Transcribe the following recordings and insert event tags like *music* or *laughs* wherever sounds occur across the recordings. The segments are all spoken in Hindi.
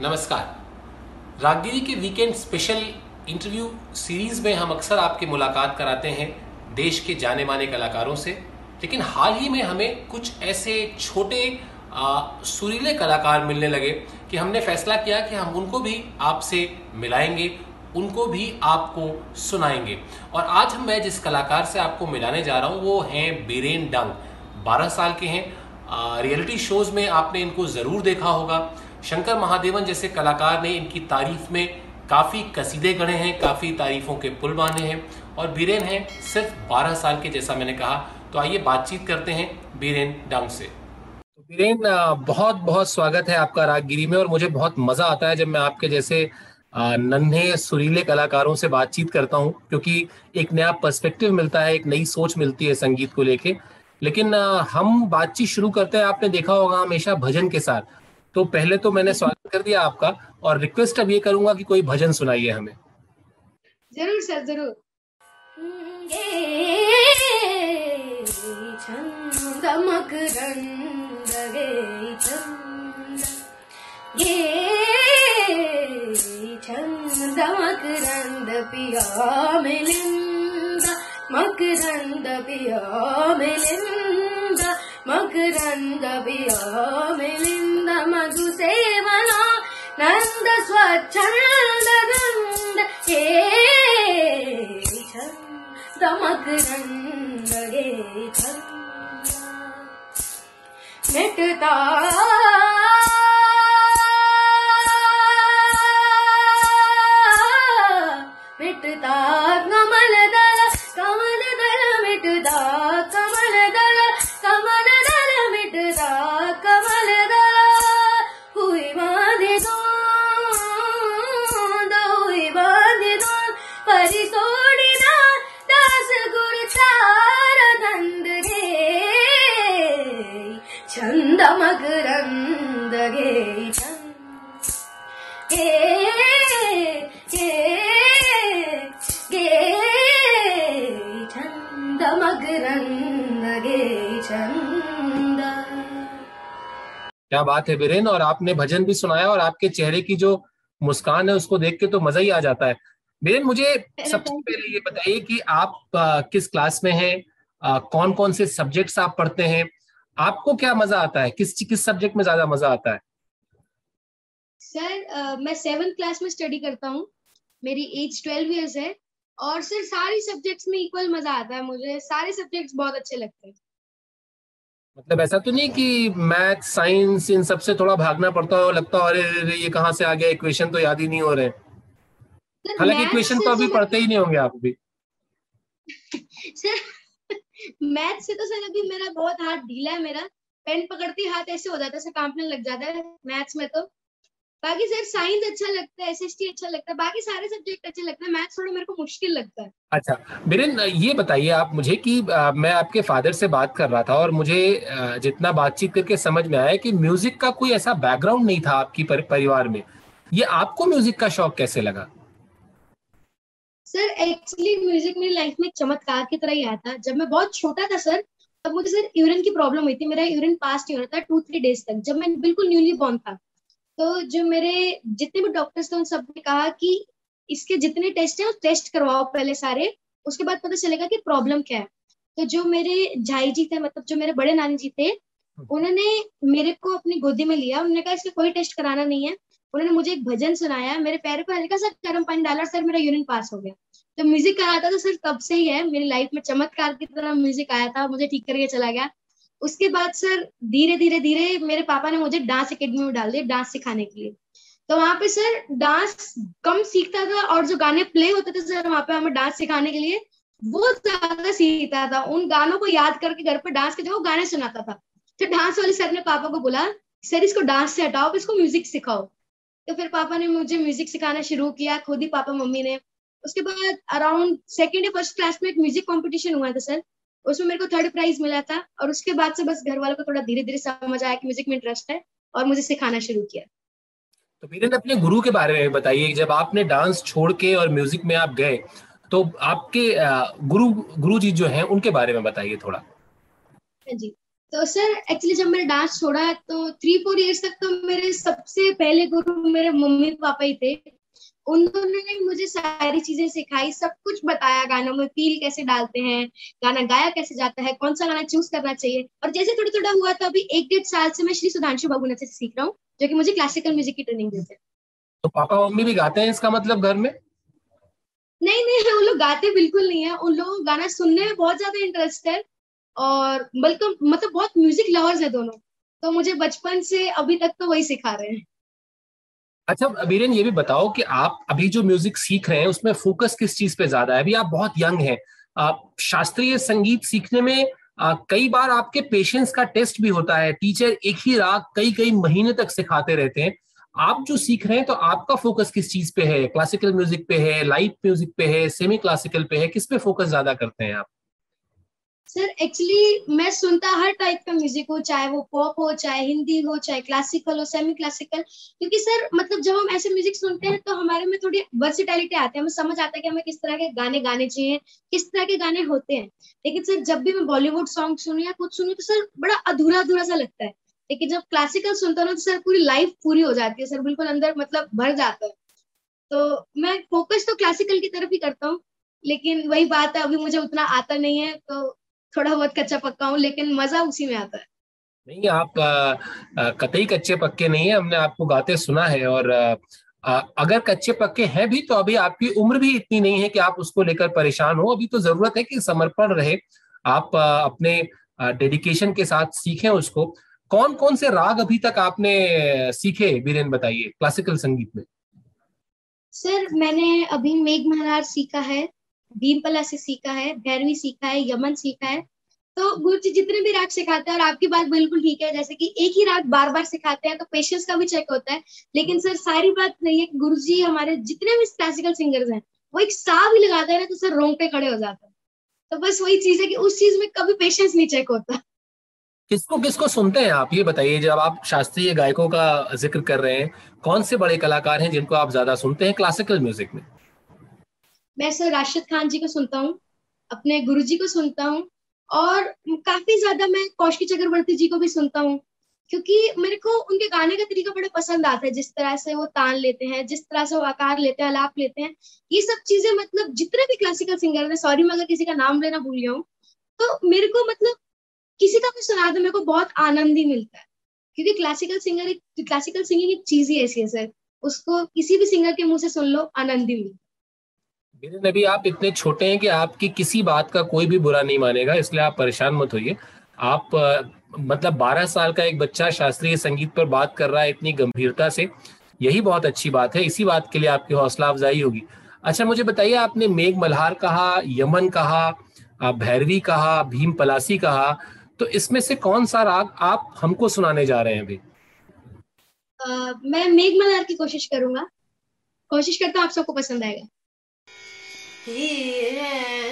नमस्कार। रागगिरी के वीकेंड स्पेशल इंटरव्यू सीरीज़ में हम अक्सर आपकी मुलाकात कराते हैं देश के जाने माने कलाकारों से, लेकिन हाल ही में हमें कुछ ऐसे छोटे सुरीले कलाकार मिलने लगे कि हमने फैसला किया कि हम उनको भी आपसे मिलाएँगे, उनको भी आपको सुनाएँगे। और आज हम, मैं जिस कलाकार से आपको मिलाने जा रहा हूँ, वो हैं बीरेन डंग। 12 साल के हैं। रियलिटी शोज़ में आपने इनको ज़रूर देखा होगा। शंकर महादेवन जैसे कलाकार ने इनकी तारीफ़ में काफ़ी कसीदे गढ़े हैं, काफ़ी तारीफों के पुल बांधे हैं और बीरेन हैं सिर्फ़ 12 साल के जैसा मैंने कहा। तो आइए बातचीत करते हैं बीरेन डंग से। तो बीरेन बहुत बहुत स्वागत है आपका रागगिरी में और मुझे बहुत मज़ा आता है जब मैं आपके जैसे नन्हे, सुरीले कलाकारों से बातचीत करता हूँ, क्योंकि एक नया पर्सपेक्टिव मिलता है, एक नई सोच मिलती है संगीत को लेके। लेकिन हम बातचीत शुरू करते हैं, आपने देखा होगा हमेशा भजन के साथ। तो पहले तो मैंने स्वागत कर दिया आपका और रिक्वेस्ट अब ये करूँगा कि कोई भजन सुनाइए हमें। ज़रूर सर ज़रूर। रंग चमक पिया मिलिंद मकरंद पिया मिलिंद। मकनन्द प्रियो मिलिन्द मधुसेवना नन्द स्वच्छन्द नन्द हे मकनन्दे छन्द। मिटता क्या बात है बीरेन? और आपने भजन भी सुनाया और आपके चेहरे की जो मुस्कान है उसको देख के तो मज़ा ही आ जाता है। बीरेन मुझे सबसे पहले ये बताइए कि आप आ, किस क्लास में हैं? कौन कौन से सब्जेक्ट्स आप पढ़ते हैं? आपको क्या मज़ा आता है? किस किस सब्जेक्ट में ज़्यादा मज़ा आता है? सर uh, मैं सेवन क्लास में स्टडी करता हूँ। मेरी एज ट्वेल्व इयर्स है और सर सारी सब्जेक्ट्स में इक्वल मज़ा आता है मुझे। सारे सब्जेक्ट्स बहुत अच्छे लगते हैं। मतलब ऐसा तो नहीं कि मैथ साइंस इन सबसे थोड़ा भागना पड़ता हो लगता हो अरे ये कहाँ से आ गया? इक्वेशन तो याद ही नहीं हो रहे। हालाँकि इक्वेशन तो अभी पढ़ते ही नहीं होंगे आप भी। *laughs* सर मैथ से तो सर अभी मेरा बहुत हाथ ढीला है मेरा। पेन पकड़ती हाथ ऐसे हो जाता है कांपने लग जाता है मैथ्स में तो। बाकी सर साइंस अच्छा लगता है एसएसटी अच्छा लगता है बाकी सारे सब्जेक्ट अच्छे लगते हैं मैथ्स थोड़ा मेरे को मुश्किल लगता है। अच्छा बिरेन ये बताइए आप मुझे कि आ, मैं आपके फादर से बात कर रहा था और मुझे आ, जितना बातचीत करके समझ में आया कि म्यूज़िक का कोई ऐसा बैकग्राउंड नहीं था आपकी पर, परिवार में। ये आपको म्यूज़िक का शौक कैसे लगा? सर एक्चुअली म्यूज़िक मेरी लाइफ में चमत्कार की तरह ही आया था। जब मैं बहुत छोटा था सर तब मुझे सर यूरिन की प्रॉब्लम हुई थी। मेरा यूरिन पास नहीं हो रहा था टू थ्री डेज़ तक जब मैं बिल्कुल न्यूली बॉर्न था। तो जो मेरे जितने भी डॉक्टर्स थे उन सबने कहा कि इसके जितने टेस्ट हैं टेस्ट करवाओ पहले सारे। उसके बाद पता चलेगा कि प्रॉब्लम क्या है। तो जो मेरे झाई जी थे मतलब जो मेरे बड़े नानी जी थे उन्होंने मेरे को अपनी गोदी में लिया। उन्होंने कहा इसका कोई टेस्ट कराना नहीं है। उन्होंने मुझे एक भजन सुनाया, मेरे पैर पर हल्का सा गर्म पानी डाला सर मेरा यूरिन पास हो गया। तो म्यूज़िक करा था तो सर तब से ही है, मेरी लाइफ में चमत्कार की तरह म्यूज़िक आया था, मुझे ठीक करके चला गया। उसके बाद सर धीरे धीरे धीरे मेरे पापा ने मुझे डांस अकेडमी में डाल दिया डांस सिखाने के लिए। तो वहाँ पे सर डांस कम सीखता था और जो गाने प्ले होते थे सर, वहाँ पे हमें डांस सिखाने के लिए वो ज़्यादा सीखता था। उन गानों को याद करके घर पर डांस के जगह गाने सुनाता था। तो डांस वाले सर ने पापा को बोला, सर, इसको डांस से हटाओ इसको म्यूज़िक सिखाओ। तो फिर पापा ने मुझे म्यूज़िक सिखाना शुरू किया खुद ही पापा मम्मी ने। उसके बाद अराउंड सेकेंड या फ़र्स्ट क्लास में एक म्यूज़िक कॉम्पिटिशन हुआ था सर। उसमें मेरे को थर्ड प्राइज मिला था और उसके बाद से बस घर वालों को थोड़ा धीरे धीरे समझ आया कि म्यूज़िक में इंटरेस्ट है और मुझे सिखाना शुरू किया। तो मीरन अपने गुरु के बारे में बताइए जब आपने डांस छोड़ के और म्यूज़िक में आप गए तो आपके गुरु गुरु जी जो हैं उनके बारे में बताइए थोड़ा। हाँ जी। तो सर एक्चुअली जब मैंने डांस छोड़ा तो थ्री फोर इयर्स तक तो मेरे सबसे पहले गुरु मेरे मम्मी पापा ही थे। उन्होंने मुझे सारी चीज़ें सिखाई सब कुछ बताया गानों में फील कैसे डालते हैं गाना गाया कैसे जाता है कौन सा गाना चूज़ करना चाहिए। और जैसे थोड़ा थोड़ा हुआ तो अभी एक डेढ़ साल से मैं श्री सुधांशु बाबू से सीख रहा हूँ जो कि मुझे क्लासिकल म्यूज़िक की ट्रेनिंग देते हैं। तो पापा मम्मी भी गाते हैं इसका मतलब घर में? नहीं नहीं उन लोग गाते बिल्कुल नहीं है। उन लोगों को गाना सुनने में बहुत ज़्यादा इंटरेस्ट है। और बल्कि मतलब बहुत म्यूज़िक लवर्स है दोनों। तो मुझे बचपन से अभी तक तो वही सिखा रहे हैं। अच्छा बीरेन ये भी बताओ कि आप अभी जो म्यूज़िक सीख रहे हैं उसमें फोकस किस चीज़ पे ज़्यादा है? अभी आप बहुत यंग हैं। आप शास्त्रीय संगीत सीखने में आ, कई बार आपके पेशेंस का टेस्ट भी होता है। टीचर एक ही राग कई कई महीने तक सिखाते रहते हैं। आप जो सीख रहे हैं तो आपका फोकस किस चीज़ पे है? क्लासिकल म्यूज़िक पे है लाइट म्यूज़िक पे है सेमी क्लासिकल पे है किस पे फोकस ज़्यादा करते हैं आप? सर एक्चुअली मैं सुनता हर टाइप का म्यूज़िक हो, चाहे वो पॉप हो, चाहे हिंदी हो, चाहे क्लासिकल हो सेमी क्लासिकल क्योंकि सर मतलब जब हम ऐसे म्यूज़िक सुनते हैं तो हमारे में थोड़ी वर्सिटैलिटी आती है। हमें समझ आता है कि हमें किस तरह के गाने गाने चाहिए, किस तरह के गाने होते हैं। लेकिन सर जब भी मैं बॉलीवुड सॉन्ग सुनू या कुछ सुनू तो सर बड़ा अधूरा अधूरा सा लगता है। लेकिन जब क्लासिकल सुनता हूँ तो सर पूरी लाइफ पूरी हो जाती है। सर बिल्कुल अंदर मतलब भर जाता है। तो मैं फोकस तो क्लासिकल की तरफ़ ही करता हूँ, लेकिन वही बात है, अभी मुझे उतना आता नहीं है तो थोड़ा बहुत कच्चा पक्का हूँ लेकिन मज़ा उसी में आता है। नहीं आप कतई कच्चे पक्के नहीं है हमने आपको गाते सुना है और आ, अगर कच्चे पक्के हैं भी तो अभी आपकी उम्र भी इतनी नहीं है कि आप उसको लेकर परेशान हो। अभी तो ज़रूरत है कि समर्पण रहे आप आ, अपने डेडिकेशन के साथ सीखें उसको। कौन कौन से राग अभी तक आपने सीखे बीरेन बताइए क्लासिकल संगीत में? सर मैंने अभी मेघ महाराज सीखा है भीमपला से सीखा है, भैरवी सीखा है, यमन सीखा है। तो गुरु जी जितने भी राग सिखाते हैं और आपकी बात बिल्कुल ठीक है, जैसे कि एक ही राग बार बार सिखाते हैं तो पेशेंस का भी चेक होता है। लेकिन सर सारी बात नहीं है गुरु जी हमारे जितने भी क्लासिकल सिंगर्स हैं, वो एक सा भी लगाते हैं ना तो सर रोंगटे खड़े हो जाते हैं। तो बस वही चीज़ है कि उस चीज़ में कभी पेशेंस नहीं चेक होता। किसको किसको सुनते हैं आप? ये बताइए, जब आप शास्त्रीय गायकों का ज़िक्र कर रहे हैं, कौन से बड़े कलाकार हैं जिनको आप ज़्यादा सुनते हैं क्लासिकल म्यूज़िक में? मैं सर राशिद खान जी को सुनता हूँ, अपने गुरु जी को सुनता हूँ और काफ़ी ज़्यादा मैं कौशिकी चक्रवर्ती जी को भी सुनता हूँ, क्योंकि मेरे को उनके गाने का तरीका बड़ा पसंद आता है। जिस तरह से वो तान लेते हैं, जिस तरह से वो आकार लेते हैं, अलाप लेते हैं, ये सब चीज़ें मतलब जितने भी क्लासिकल सिंगर है सॉरी मैं अगर किसी का नाम लेना भूल गया हूँ तो मेरे को मतलब किसी का भी सुना दो, मेरे को बहुत आनंद ही मिलता है। क्योंकि क्लासिकल सिंगर एक क्लासिकल सिंगिंग एक चीज़ ही ऐसी है, सर। उसको किसी भी सिंगर के मुँह से सुन लो, आनंद ही मिलता मेरे नबी, आप इतने छोटे हैं कि आपकी किसी बात का कोई भी बुरा नहीं मानेगा, इसलिए आप परेशान मत होइए। आप मतलब 12 साल का एक बच्चा शास्त्रीय संगीत पर बात कर रहा है इतनी गंभीरता से, यही बहुत अच्छी बात है। इसी बात के लिए आपकी हौसला अफजाई होगी। अच्छा मुझे बताइए, आपने मेघ मल्हार कहा, यमन कहा भैरवी कहा, भीम पलासी कहा तो इसमें से कौन सा राग आप हमको सुनाने जा रहे हैं अभी? मैं मेघ मल्हार की कोशिश करूँगा। कोशिश करता हूँ आप सबको पसंद आएगा। धीरे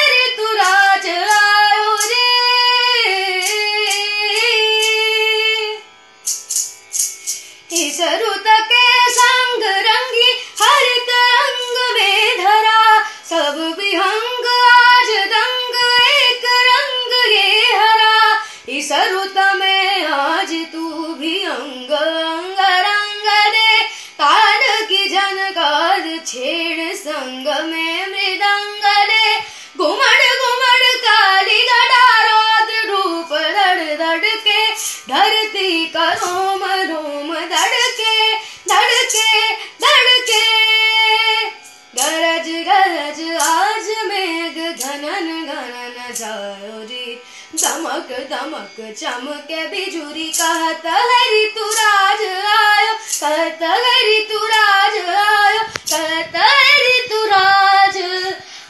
दमक चमक बिजुरी, कहत हरि तू राज आयो, कहत हरि तू राज आयो, कहत हरि तू राज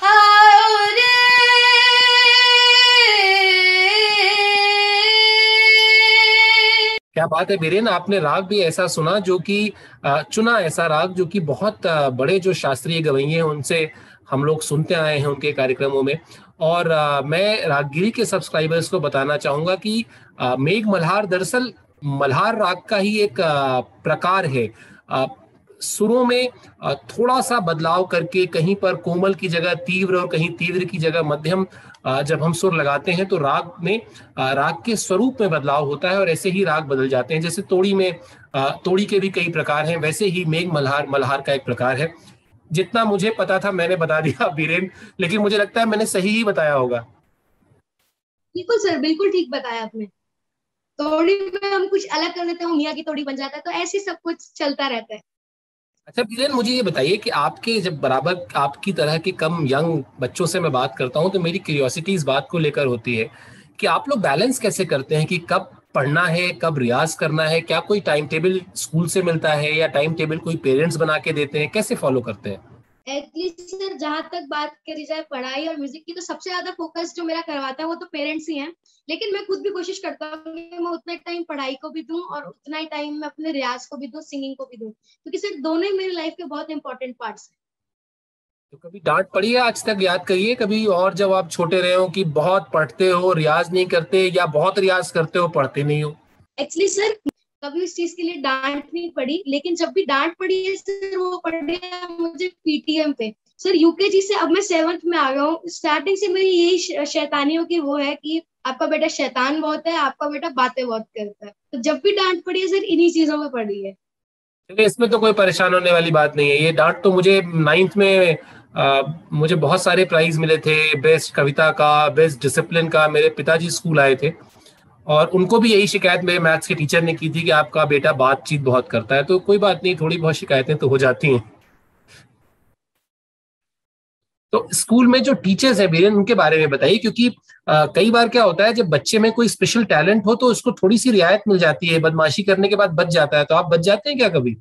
आयो रे। क्या बात है बीरेन आपने राग भी ऐसा सुना जो कि चुना ऐसा राग जो कि बहुत बड़े जो शास्त्रीय गवैये हैं, उनसे हम लोग सुनते आए हैं उनके कार्यक्रमों में। और आ, मैं रागगिरी के सब्सक्राइबर्स को बताना चाहूँगा कि आ, मेघ मल्हार दरअसल मल्हार राग का ही एक आ, प्रकार है। सुरों में थोड़ा सा बदलाव करके कहीं पर कोमल की जगह तीव्र और कहीं तीव्र की जगह मध्यम जब हम सुर लगाते हैं तो राग में राग के स्वरूप में बदलाव होता है और ऐसे ही राग बदल जाते हैं। जैसे तोड़ी में तोड़ी के भी कई प्रकार हैं वैसे ही मेघ मल्हार मल्हार का एक प्रकार है। जितना मुझे पता था मैंने बता दिया *laughs* बीरेन लेकिन मुझे लगता है मैंने सही ही बताया होगा। बिल्कुल सर बिल्कुल ठीक बताया आपने। तोड़ी में हम कुछ अलग कर देते हैं मियाँ की तोड़ी बन जाता है तो ऐसे सब कुछ चलता रहता है। अच्छा बीरेन मुझे ये बताइए कि आपके जब बराबर आपकी तरह के कम यंग बच्चों से मैं बात करता हूँ तो मेरी क्यूरियोसिटी इस बात को लेकर होती है कि आप लोग बैलेंस कैसे करते हैं कि कब पढ़ना है, कब रियाज करना है, क्या कोई टाइम टेबल स्कूल से मिलता है या टाइम टेबल कोई पेरेंट्स बना के देते हैं, कैसे फॉलो करते हैं? एटलीस्ट सर जहाँ तक बात करी जाए, पढ़ाई और म्यूज़िक की तो सबसे ज़्यादा फोकस जो मेरा करवाता है, वो तो पेरेंट्स ही हैं। लेकिन मैं खुद भी कोशिश करता हूँ कि मैं उतना टाइम पढ़ाई को भी दूँ और उतना ही टाइम मैं अपने रियाज को भी दूँ सिंगिंग को भी दूँ। क्योंकि सर दोनों ही मेरी लाइफ के बहुत इंपॉर्टेंट पार्ट्स हैं। तो कभी डांट पड़ी है? आज तक याद करिए कभी और जब आप छोटे रहे हो कि बहुत पढ़ते हो रियाज नहीं करते या बहुत रियाज करते हो पढ़ते नहीं हो? एक्चुअली सर कभी उस चीज़ के लिए डांट नहीं पड़ी लेकिन जब भी डांट पड़ी है सर वो पड़ी मुझे पीटीएम पे। सर यूकेजी से अब मैं सेवंथ में आ गया हूँ। स्टार्टिंग से मेरी यही शैतानियों की वो है कि आपका बेटा शैतान बहुत है आपका बेटा बातें बहुत करता है। तो जब भी डांट पड़ी है सर इन्हीं चीज़ों में पड़ी है। इसमें तो कोई परेशान होने वाली बात नहीं है। ये डांट तो मुझे नाइन्थ में मुझे बहुत सारे प्राइज मिले थे बेस्ट कविता का बेस्ट डिसिप्लिन का मेरे पिताजी स्कूल आए थे। और उनको भी यही शिकायत मेरे मैथ्स के टीचर ने की थी कि आपका बेटा बातचीत बहुत करता है। तो कोई बात नहीं थोड़ी बहुत शिकायतें तो हो जाती हैं। तो स्कूल में जो टीचर्स हैं वीरेन उनके बारे में बताइए क्योंकि आ, कई बार क्या होता है जब बच्चे में कोई स्पेशल टैलेंट हो तो उसको थोड़ी सी रियायत मिल जाती है बदमाशी करने के बाद बच जाता है। तो आप बच जाते हैं क्या कभी?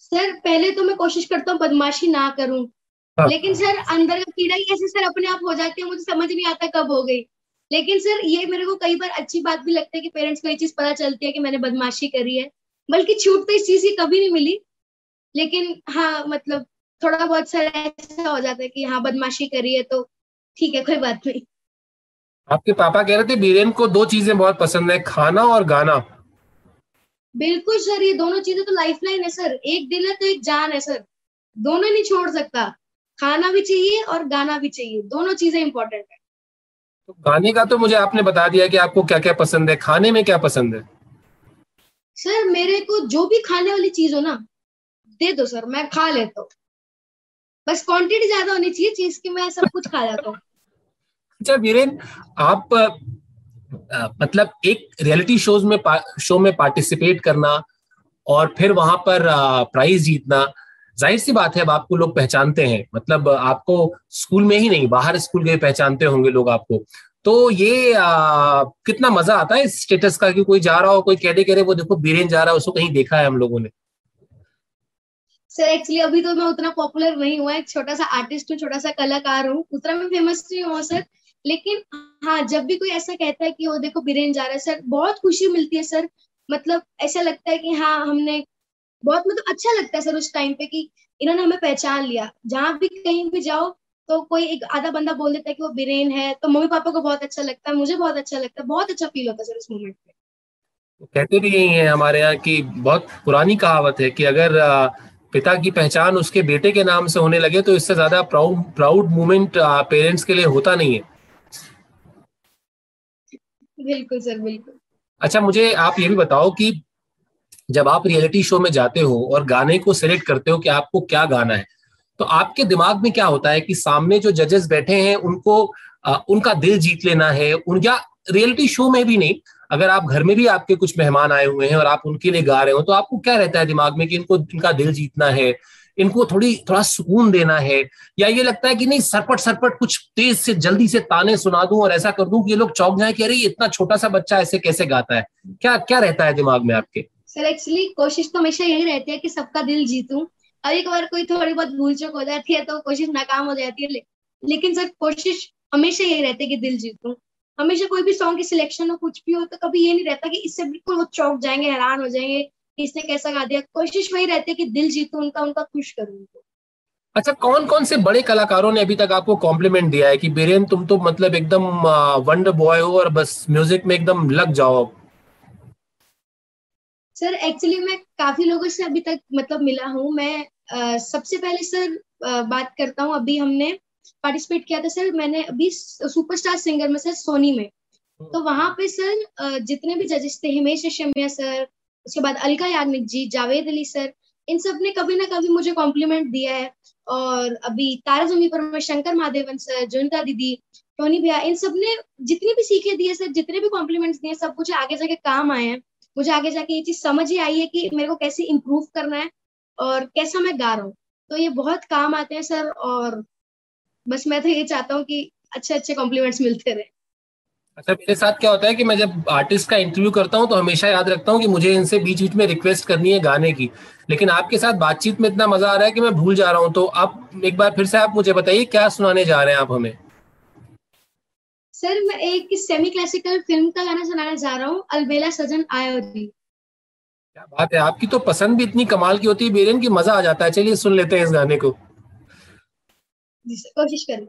सर पहले तो मैं कोशिश करता हूँ बदमाशी ना करूँ। हाँ। लेकिन सर अंदर का कीड़ा ही ऐसे सर अपने आप हो जाती है मुझे समझ नहीं आता कब हो गई। लेकिन सर ये मेरे को कई बार अच्छी बात भी लगता है कि पेरेंट्स को ये चीज़ पता चलती है कि मैंने बदमाशी करी है। बल्कि छूट तो इस चीज़ की कभी नहीं मिली। लेकिन हाँ मतलब थोड़ा बहुत सर ऐसा हो जाता है कि हाँ बदमाशी करी है तो ठीक है कोई बात नहीं। आपके पापा कह रहे थे बीरेन को दो चीज़ें बहुत पसंद है खाना और गाना। बिल्कुल सर ये दोनों चीज़ें तो लाइफ लाइन है सर। एक दिल है तो एक जान है सर। दोनों नहीं छोड़ सकता। खाना भी चाहिए और गाना भी चाहिए। दोनों चीज़ें इंपॉर्टेंट है। तो गाने का तो मुझे आपने बता दिया कि आपको क्या क्या पसंद है। खाने में क्या पसंद है? सर मेरे को जो भी खाने वाली चीज़ हो ना दे दो सर मैं खा लेता हूँ। बस क्वांटिटी ज़्यादा होनी चाहिए चीज़ की मैं सब कुछ खा जाता हूँ। *laughs* अच्छा वीरेन आप मतलब एक रियलिटी शोज़ में शो में पार्टिसिपेट करना और फिर वहाँ पर प्राइज जीतना। ज़ाहिर सी बात है अब आपको लोग पहचानते हैं। मतलब आपको स्कूल में ही नहीं बाहर स्कूल के पहचानते होंगे लोग आपको। तो ये आ, कितना मज़ा आता है स्टेटस का कि कोई जा रहा हो कोई कह दे कह रहे वो देखो बीरेन जा रहा है उसको कहीं देखा है हम लोगों ने। सर एक्चुअली अभी तो मैं उतना पॉपुलर नहीं हुआ। एक छोटा सा आर्टिस्ट हूँ छोटा सा कलाकार हूँ। उतना मैं फ़ेमस नहीं हुआ सर लेकिन हाँ जब भी कोई ऐसा कहता है कि वो देखो, बीरेन जा रहा है, सर, बहुत खुशी मिलती है, सर। मतलब ऐसा लगता है कि हाँ हमने बहुत मतलब अच्छा लगता है, सर, उस टाइम पे कि इन्होंने हमें पहचान लिया। जहाँ भी कहीं भी जाओ तो कोई एक आधा बंदा बोल देता है कि वो बिरेन है तो मम्मी पापा को बहुत अच्छा लगता है, मुझे बहुत अच्छा लगता है, बहुत अच्छा फील होता है, सर, उस मोमेंट पे. कहते भी यही है हमारे यहाँ की बहुत पुरानी कहावत है कि अगर पिता की पहचान उसके बेटे के नाम से होने लगे तो इससे ज़्यादा प्राउड प्राउड मोमेंट पेरेंट्स के लिए होता नहीं है। बिल्कुल सर बिल्कुल। अच्छा मुझे आप ये भी बताओ कि जब आप रियलिटी शो में जाते हो और गाने को सिलेक्ट करते हो कि आपको क्या गाना है तो आपके दिमाग में क्या होता है कि सामने जो जजेस बैठे हैं उनको आ, उनका दिल जीत लेना है उन या रियलिटी शो में भी नहीं अगर आप घर में भी आपके कुछ मेहमान आए हुए हैं और आप उनके लिए गा रहे हो तो आपको क्या रहता है दिमाग में कि इनको, इनका दिल जीतना है? इनको थोड़ी, थोड़ा सुकून देना है? या ये लगता है कि नहीं, सरपट सरपट कुछ तेज से, जल्दी से ताने सुना दूँ और ऐसा कर दूँ कि ये लोग चौक जाए कि अरे इतना छोटा सा बच्चा ऐसे कैसे गाता है? क्या क्या रहता है दिमाग में आपके? सर एक्चुअली कोशिश तो हमेशा यही रहती है कि सबका दिल जीतूं। और एक बार कोई थोड़ी बहुत भूल चूक हो जाती है तो कोशिश नाकाम हो जाती है। लेकिन सर, कोशिश हमेशा यही रहती है कि दिल जीतूं। हमेशा कोई भी सॉन्ग की सिलेक्शन हो कुछ भी हो तो कभी ये नहीं रहता कि इससे बिल्कुल वो चौक जाएँगे हैरान हो जाएँगे इसने कैसा गा दिया। कोशिश वही रहती है कि दिल जीतूं उनका उनका खुश करूँ उनको। अच्छा कौन कौन से बड़े कलाकारों ने अभी तक आपको कॉम्प्लीमेंट दिया है कि बेरेन तुम तो मतलब एकदम वंडर बॉय हो और बस म्यूज़िक में एकदम लग जाओ सर एक्चुअली मैं काफ़ी लोगों से अभी तक मतलब मिला हूँ। मैं आ, सबसे पहले सर आ, बात करता हूँ। अभी हमने पार्टिसिपेट किया था सर मैंने अभी सुपरस्टार सिंगर में सर सोनी में। तो वहाँ पे सर जितने भी जजेस थे हिमेश रेशमिया सर उसके बाद अलका याग्निक जी जावेद अली सर इन सबने कभी ना कभी मुझे कॉम्प्लीमेंट दिया है। और अभी तारा जमी पर में शंकर महादेवन सर जुनता दीदी टोनी भैया इन सबने जितनी भी सीखे दिए सर जितने भी कॉम्प्लीमेंट्स दिए सब मुझे आगे जाके काम आए हैं। मुझे आगे जाके ये चीज़ समझ ही आई है कि मेरे को कैसे इम्प्रूव करना है और कैसा मैं गा रहा हूँ। तो ये बहुत काम आते हैं सर और बस मैं तो ये चाहता हूँ कि अच्छे अच्छे कॉम्प्लीमेंट्स मिलते रहे। अच्छा मेरे साथ क्या होता है कि मैं जब आर्टिस्ट का इंटरव्यू करता हूँ तो हमेशा याद रखता हूँ कि मुझे इनसे बीच बीच में रिक्वेस्ट करनी है गाने की। लेकिन आपके साथ बातचीत में इतना मज़ा आ रहा है कि मैं भूल जा रहा हूँ। तो आप एक बार फिर से आप मुझे बताइए क्या सुनाने जा रहे हैं आप हमें? सर मैं एक सेमी क्लासिकल फ़िल्म का गाना सुनाने जा रहा हूँ अलबेला सजन आयो जी क्या बात है आपकी तो पसंद भी इतनी कमाल की होती है बेरन की मज़ा आ जाता है। चलिए सुन लेते हैं इस गाने को। कोशिश करें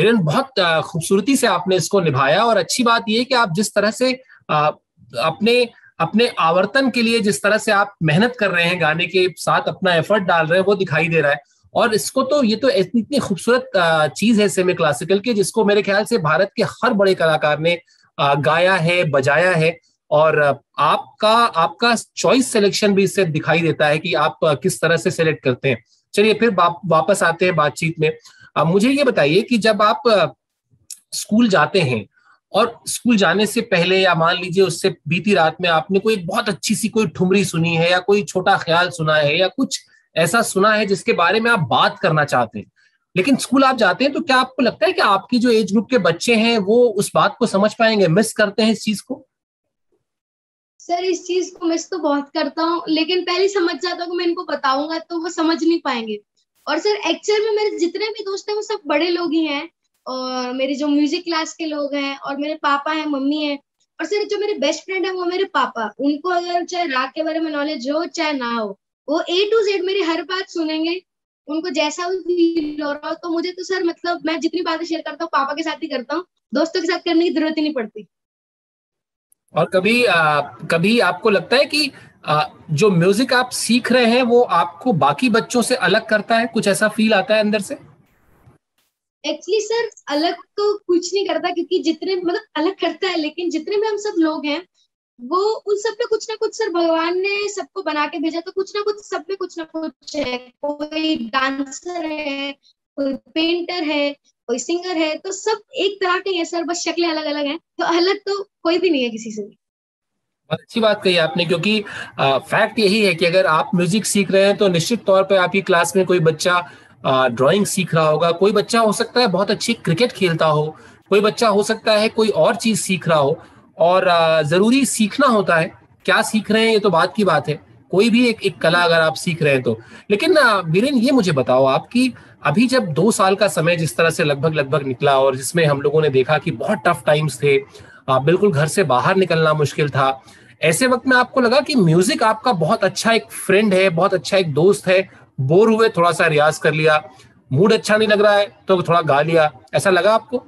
बिरेन बहुत खूबसूरती से आपने इसको निभाया और अच्छी बात यह कि आप जिस तरह से अपने अपने आवर्तन के लिए जिस तरह से आप मेहनत कर रहे हैं, गाने के साथ अपना एफर्ट डाल रहे हैं, वो दिखाई दे रहा है। और इसको तो ये तो इतनी खूबसूरत चीज़ है सेमी क्लासिकल की जिसको मेरे ख्याल से भारत के हर बड़े कलाकार ने गाया है, बजाया है और आपका आपका चॉइस सिलेक्शन भी इससे दिखाई देता है कि आप किस तरह से सिलेक्ट करते हैं। चलिए फिर वापस आते हैं बातचीत में। अब मुझे ये बताइए कि जब आप स्कूल जाते हैं और स्कूल जाने से पहले या मान लीजिए उससे बीती रात में आपने कोई बहुत अच्छी सी कोई ठुमरी सुनी है या कोई छोटा ख्याल सुना है या कुछ ऐसा सुना है जिसके बारे में आप बात करना चाहते हैं? लेकिन स्कूल आप जाते हैं तो क्या आपको लगता है कि आपकी जो एज ग्रुप के बच्चे हैं वो उस बात को समझ पाएँगे, मिस करते हैं इस चीज़ को? सर, इस चीज़ को मिस तो बहुत करता हूँ, लेकिन पहले समझ जाता हूँ मैं इनको बताऊँगा तो वो समझ नहीं पाएँगे। और सर एक्चुअल में मेरे जितने भी दोस्त हैं वो सब बड़े लोग ही हैं। और मेरे जो म्यूज़िक क्लास के लोग हैं और मेरे पापा हैं मम्मी हैं। और सर जो मेरे बेस्ट फ्रेंड है वो मेरे पापा। उनको अगर चाहे राग के बारे में नॉलेज हो चाहे ना हो वो ए टू जेड मेरी हर बात सुनेंगे। उनको जैसा भी फील हो रहा हो तो मुझे तो सर मतलब मैं जितनी बातें शेयर करता हूँ पापा के साथ ही करता हूँ। दोस्तों के साथ करने की ज़रूरत ही नहीं पड़ती। और कभी आ, कभी आपको लगता है कि जो म्यूज़िक आप सीख रहे हैं, वो आपको बाकी बच्चों से अलग करता है? कुछ ऐसा फील आता है अंदर से? एक्चुअली सर अलग तो कुछ नहीं करता क्योंकि जितने मतलब अलग करता है, लेकिन जितने भी हम सब लोग हैं, वो उन सब पे कुछ ना कुछ सर भगवान ने सबको बना के भेजा तो कुछ ना कुछ, सब में कुछ ना कुछ है। कोई डांसर है, कोई पेंटर है, कोई सिंगर है तो सब एक तरह के हैं सर बस शक्लें अलग अलग हैं। तो अलग तो कोई भी नहीं है किसी से बहुत अच्छी बात कही आपने, क्योंकि फैक्ट यही है कि अगर आप म्यूज़िक सीख रहे हैं तो निश्चित तौर पर आपकी क्लास में कोई बच्चा ड्राइंग सीख रहा होगा। कोई बच्चा हो सकता है बहुत अच्छी क्रिकेट खेलता हो। कोई बच्चा हो सकता है कोई और चीज़ सीख रहा हो। और ज़रूरी सीखना होता है। क्या सीख रहे हैं, ये तो बात की बात है। कोई भी एक एक कला अगर आप सीख रहे हैं तो। लेकिन बीरेन ये मुझे बताओ आपकी अभी जब दो साल का समय जिस तरह से लगभग लगभग निकला और जिसमें हम लोगों ने देखा कि बहुत टफ टाइम्स थे बिल्कुल घर से बाहर निकलना मुश्किल था ऐसे वक्त में आपको लगा कि म्यूज़िक आपका बहुत अच्छा एक फ्रेंड है, बहुत अच्छा एक दोस्त है, बोर हुए थोड़ा सा रियाज कर लिया मूड अच्छा नहीं लग रहा है तो थोड़ा गा लिया, ऐसा लगा आपको?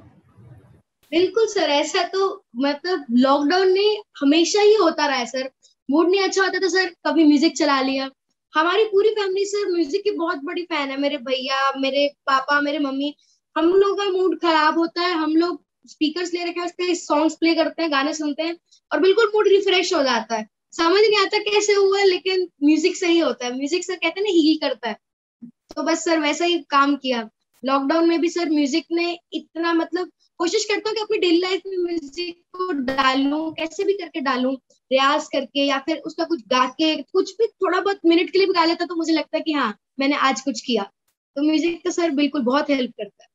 बिल्कुल सर, ऐसा तो मतलब लॉकडाउन में हमेशा ही होता रहा है सर। मूड नहीं अच्छा होता तो सर कभी म्यूज़िक चला लिया। हमारी पूरी फैमिली सर म्यूज़िक की बहुत बड़ी फ़ैन है, मेरे भैया, मेरे पापा, मेरे मम्मी। हम लोग का मूड खराब होता है, हम लोग स्पीकर्स ले रखे हैं उस पर सॉन्ग्स प्ले करते हैं, गाने सुनते हैं और बिल्कुल मूड रिफ्रेश हो जाता है। समझ नहीं आता कैसे हुआ है, लेकिन म्यूज़िक सही होता है। म्यूज़िक सर कहते हैं ना हील करता है। तो बस सर वैसा ही काम किया। लॉकडाउन में भी सर म्यूज़िक ने इतना मतलब कोशिश करता हूँ कि अपनी डेली लाइफ में म्यूज़िक को डालूं, कैसे भी करके डालूं रियाज करके या फिर उसका कुछ गा के, कुछ भी थोड़ा बहुत मिनट के लिए भी गा लेता तो मुझे लगता है कि हाँ मैंने आज कुछ किया। तो म्यूज़िक तो सर बिल्कुल बहुत हेल्प करता है।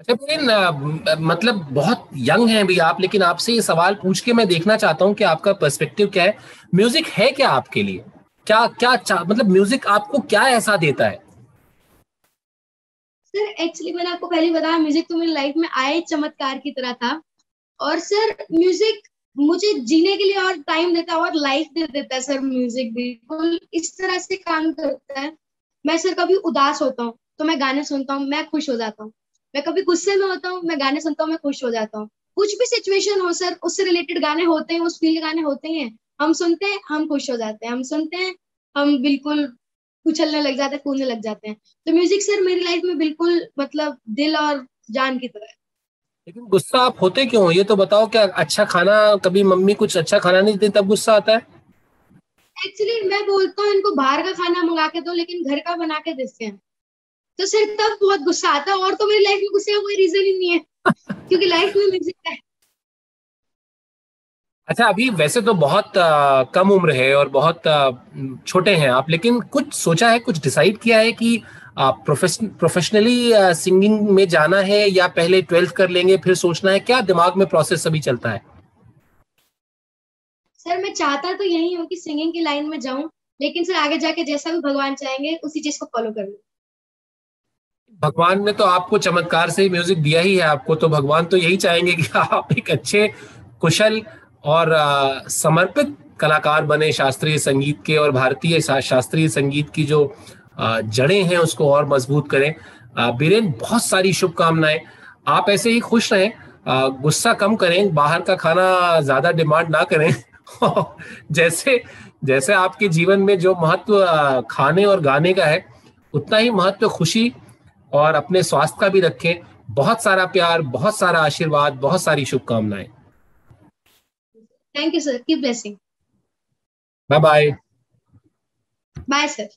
अच्छा मतलब बहुत यंग हैं अभी आप, लेकिन आपसे ये सवाल पूछ के मैं देखना चाहता हूँ कि आपका पर्सपेक्टिव क्या है। म्यूज़िक है क्या आपके लिए? क्या क्या मतलब म्यूज़िक आपको क्या ऐसा देता है? सर एक्चुअली मैंने आपको पहले बताया म्यूज़िक तो मेरी लाइफ में आए चमत्कार की तरह था। और सर म्यूज़िक मुझे जीने के लिए और टाइम देता है और लाइफ दे देता है सर म्यूज़िक बिल्कुल इस तरह से काम करता है। मैं सर कभी उदास होता हूँ तो मैं गाने सुनता हूँ, मैं खुश हो जाता हूँ। मैं कभी गुस्से में होता हूँ मैं गाने सुनता हूँ मैं खुश हो जाता हूँ। कुछ भी सिचुएशन हो सर उससे रिलेटेड गाने होते हैं उस फ़ील्ड गाने होते हैं। हम सुनते हैं हम खुश हो जाते हैं। हम सुनते हैं हम बिल्कुल उछलने लग जाते हैं कूदने लग जाते हैं। तो म्यूज़िक सर मेरी लाइफ में बिल्कुल मतलब दिल और जान की तरह है। लेकिन गुस्सा आप होते क्यों ये तो बताओ क्या अच्छा खाना कभी मम्मी कुछ अच्छा खाना नहीं देती तब गुस्सा आता है? एक्चुअली मैं बोलता हूँ इनको बाहर का खाना मंगा के दो लेकिन घर का बना के देते हैं। तो सिर्फ़ तब बहुत गुस्सा आता और तो मेरी लाइफ में गुस्से का कोई रीजन ही नहीं है क्योंकि लाइफ में म्यूज़िक है। अच्छा अभी वैसे तो बहुत आ, कम उम्र है और बहुत आ, छोटे हैं आप लेकिन कुछ सोचा है कुछ डिसाइड किया है कि प्रोफेशनली सिंगिंग में जाना है या पहले ट्वेल्थ कर लेंगे फिर सोचना है क्या दिमाग में प्रोसेस अभी चलता है? सर मैं चाहता तो यही हूँ कि सिंगिंग की लाइन में जाऊँ लेकिन सर आगे जाके जैसा भी भगवान चाहेंगे उसी चीज़ को फॉलो कर लूँ। भगवान ने तो आपको चमत्कार से म्यूज़िक दिया ही है आपको तो भगवान तो यही चाहेंगे कि *laughs* आप एक अच्छे, कुशल और समर्पित कलाकार बने शास्त्रीय संगीत के और भारतीय शास्त्रीय संगीत की जो जड़ें हैं उसको और मज़बूत करें। बीरेन, बहुत सारी शुभकामनाएँ। आप ऐसे ही खुश रहें गुस्सा कम करें, बाहर का खाना ज़्यादा डिमांड ना करें। *laughs* जैसे जैसे आपके जीवन में जो महत्व खाने और गाने का है, उतना ही महत्व खुशी और अपने स्वास्थ्य का भी रखें। बहुत सारा प्यार बहुत सारा आशीर्वाद बहुत सारी शुभकामनाएँ। थैंक यू सर की blessing bye bye bye sir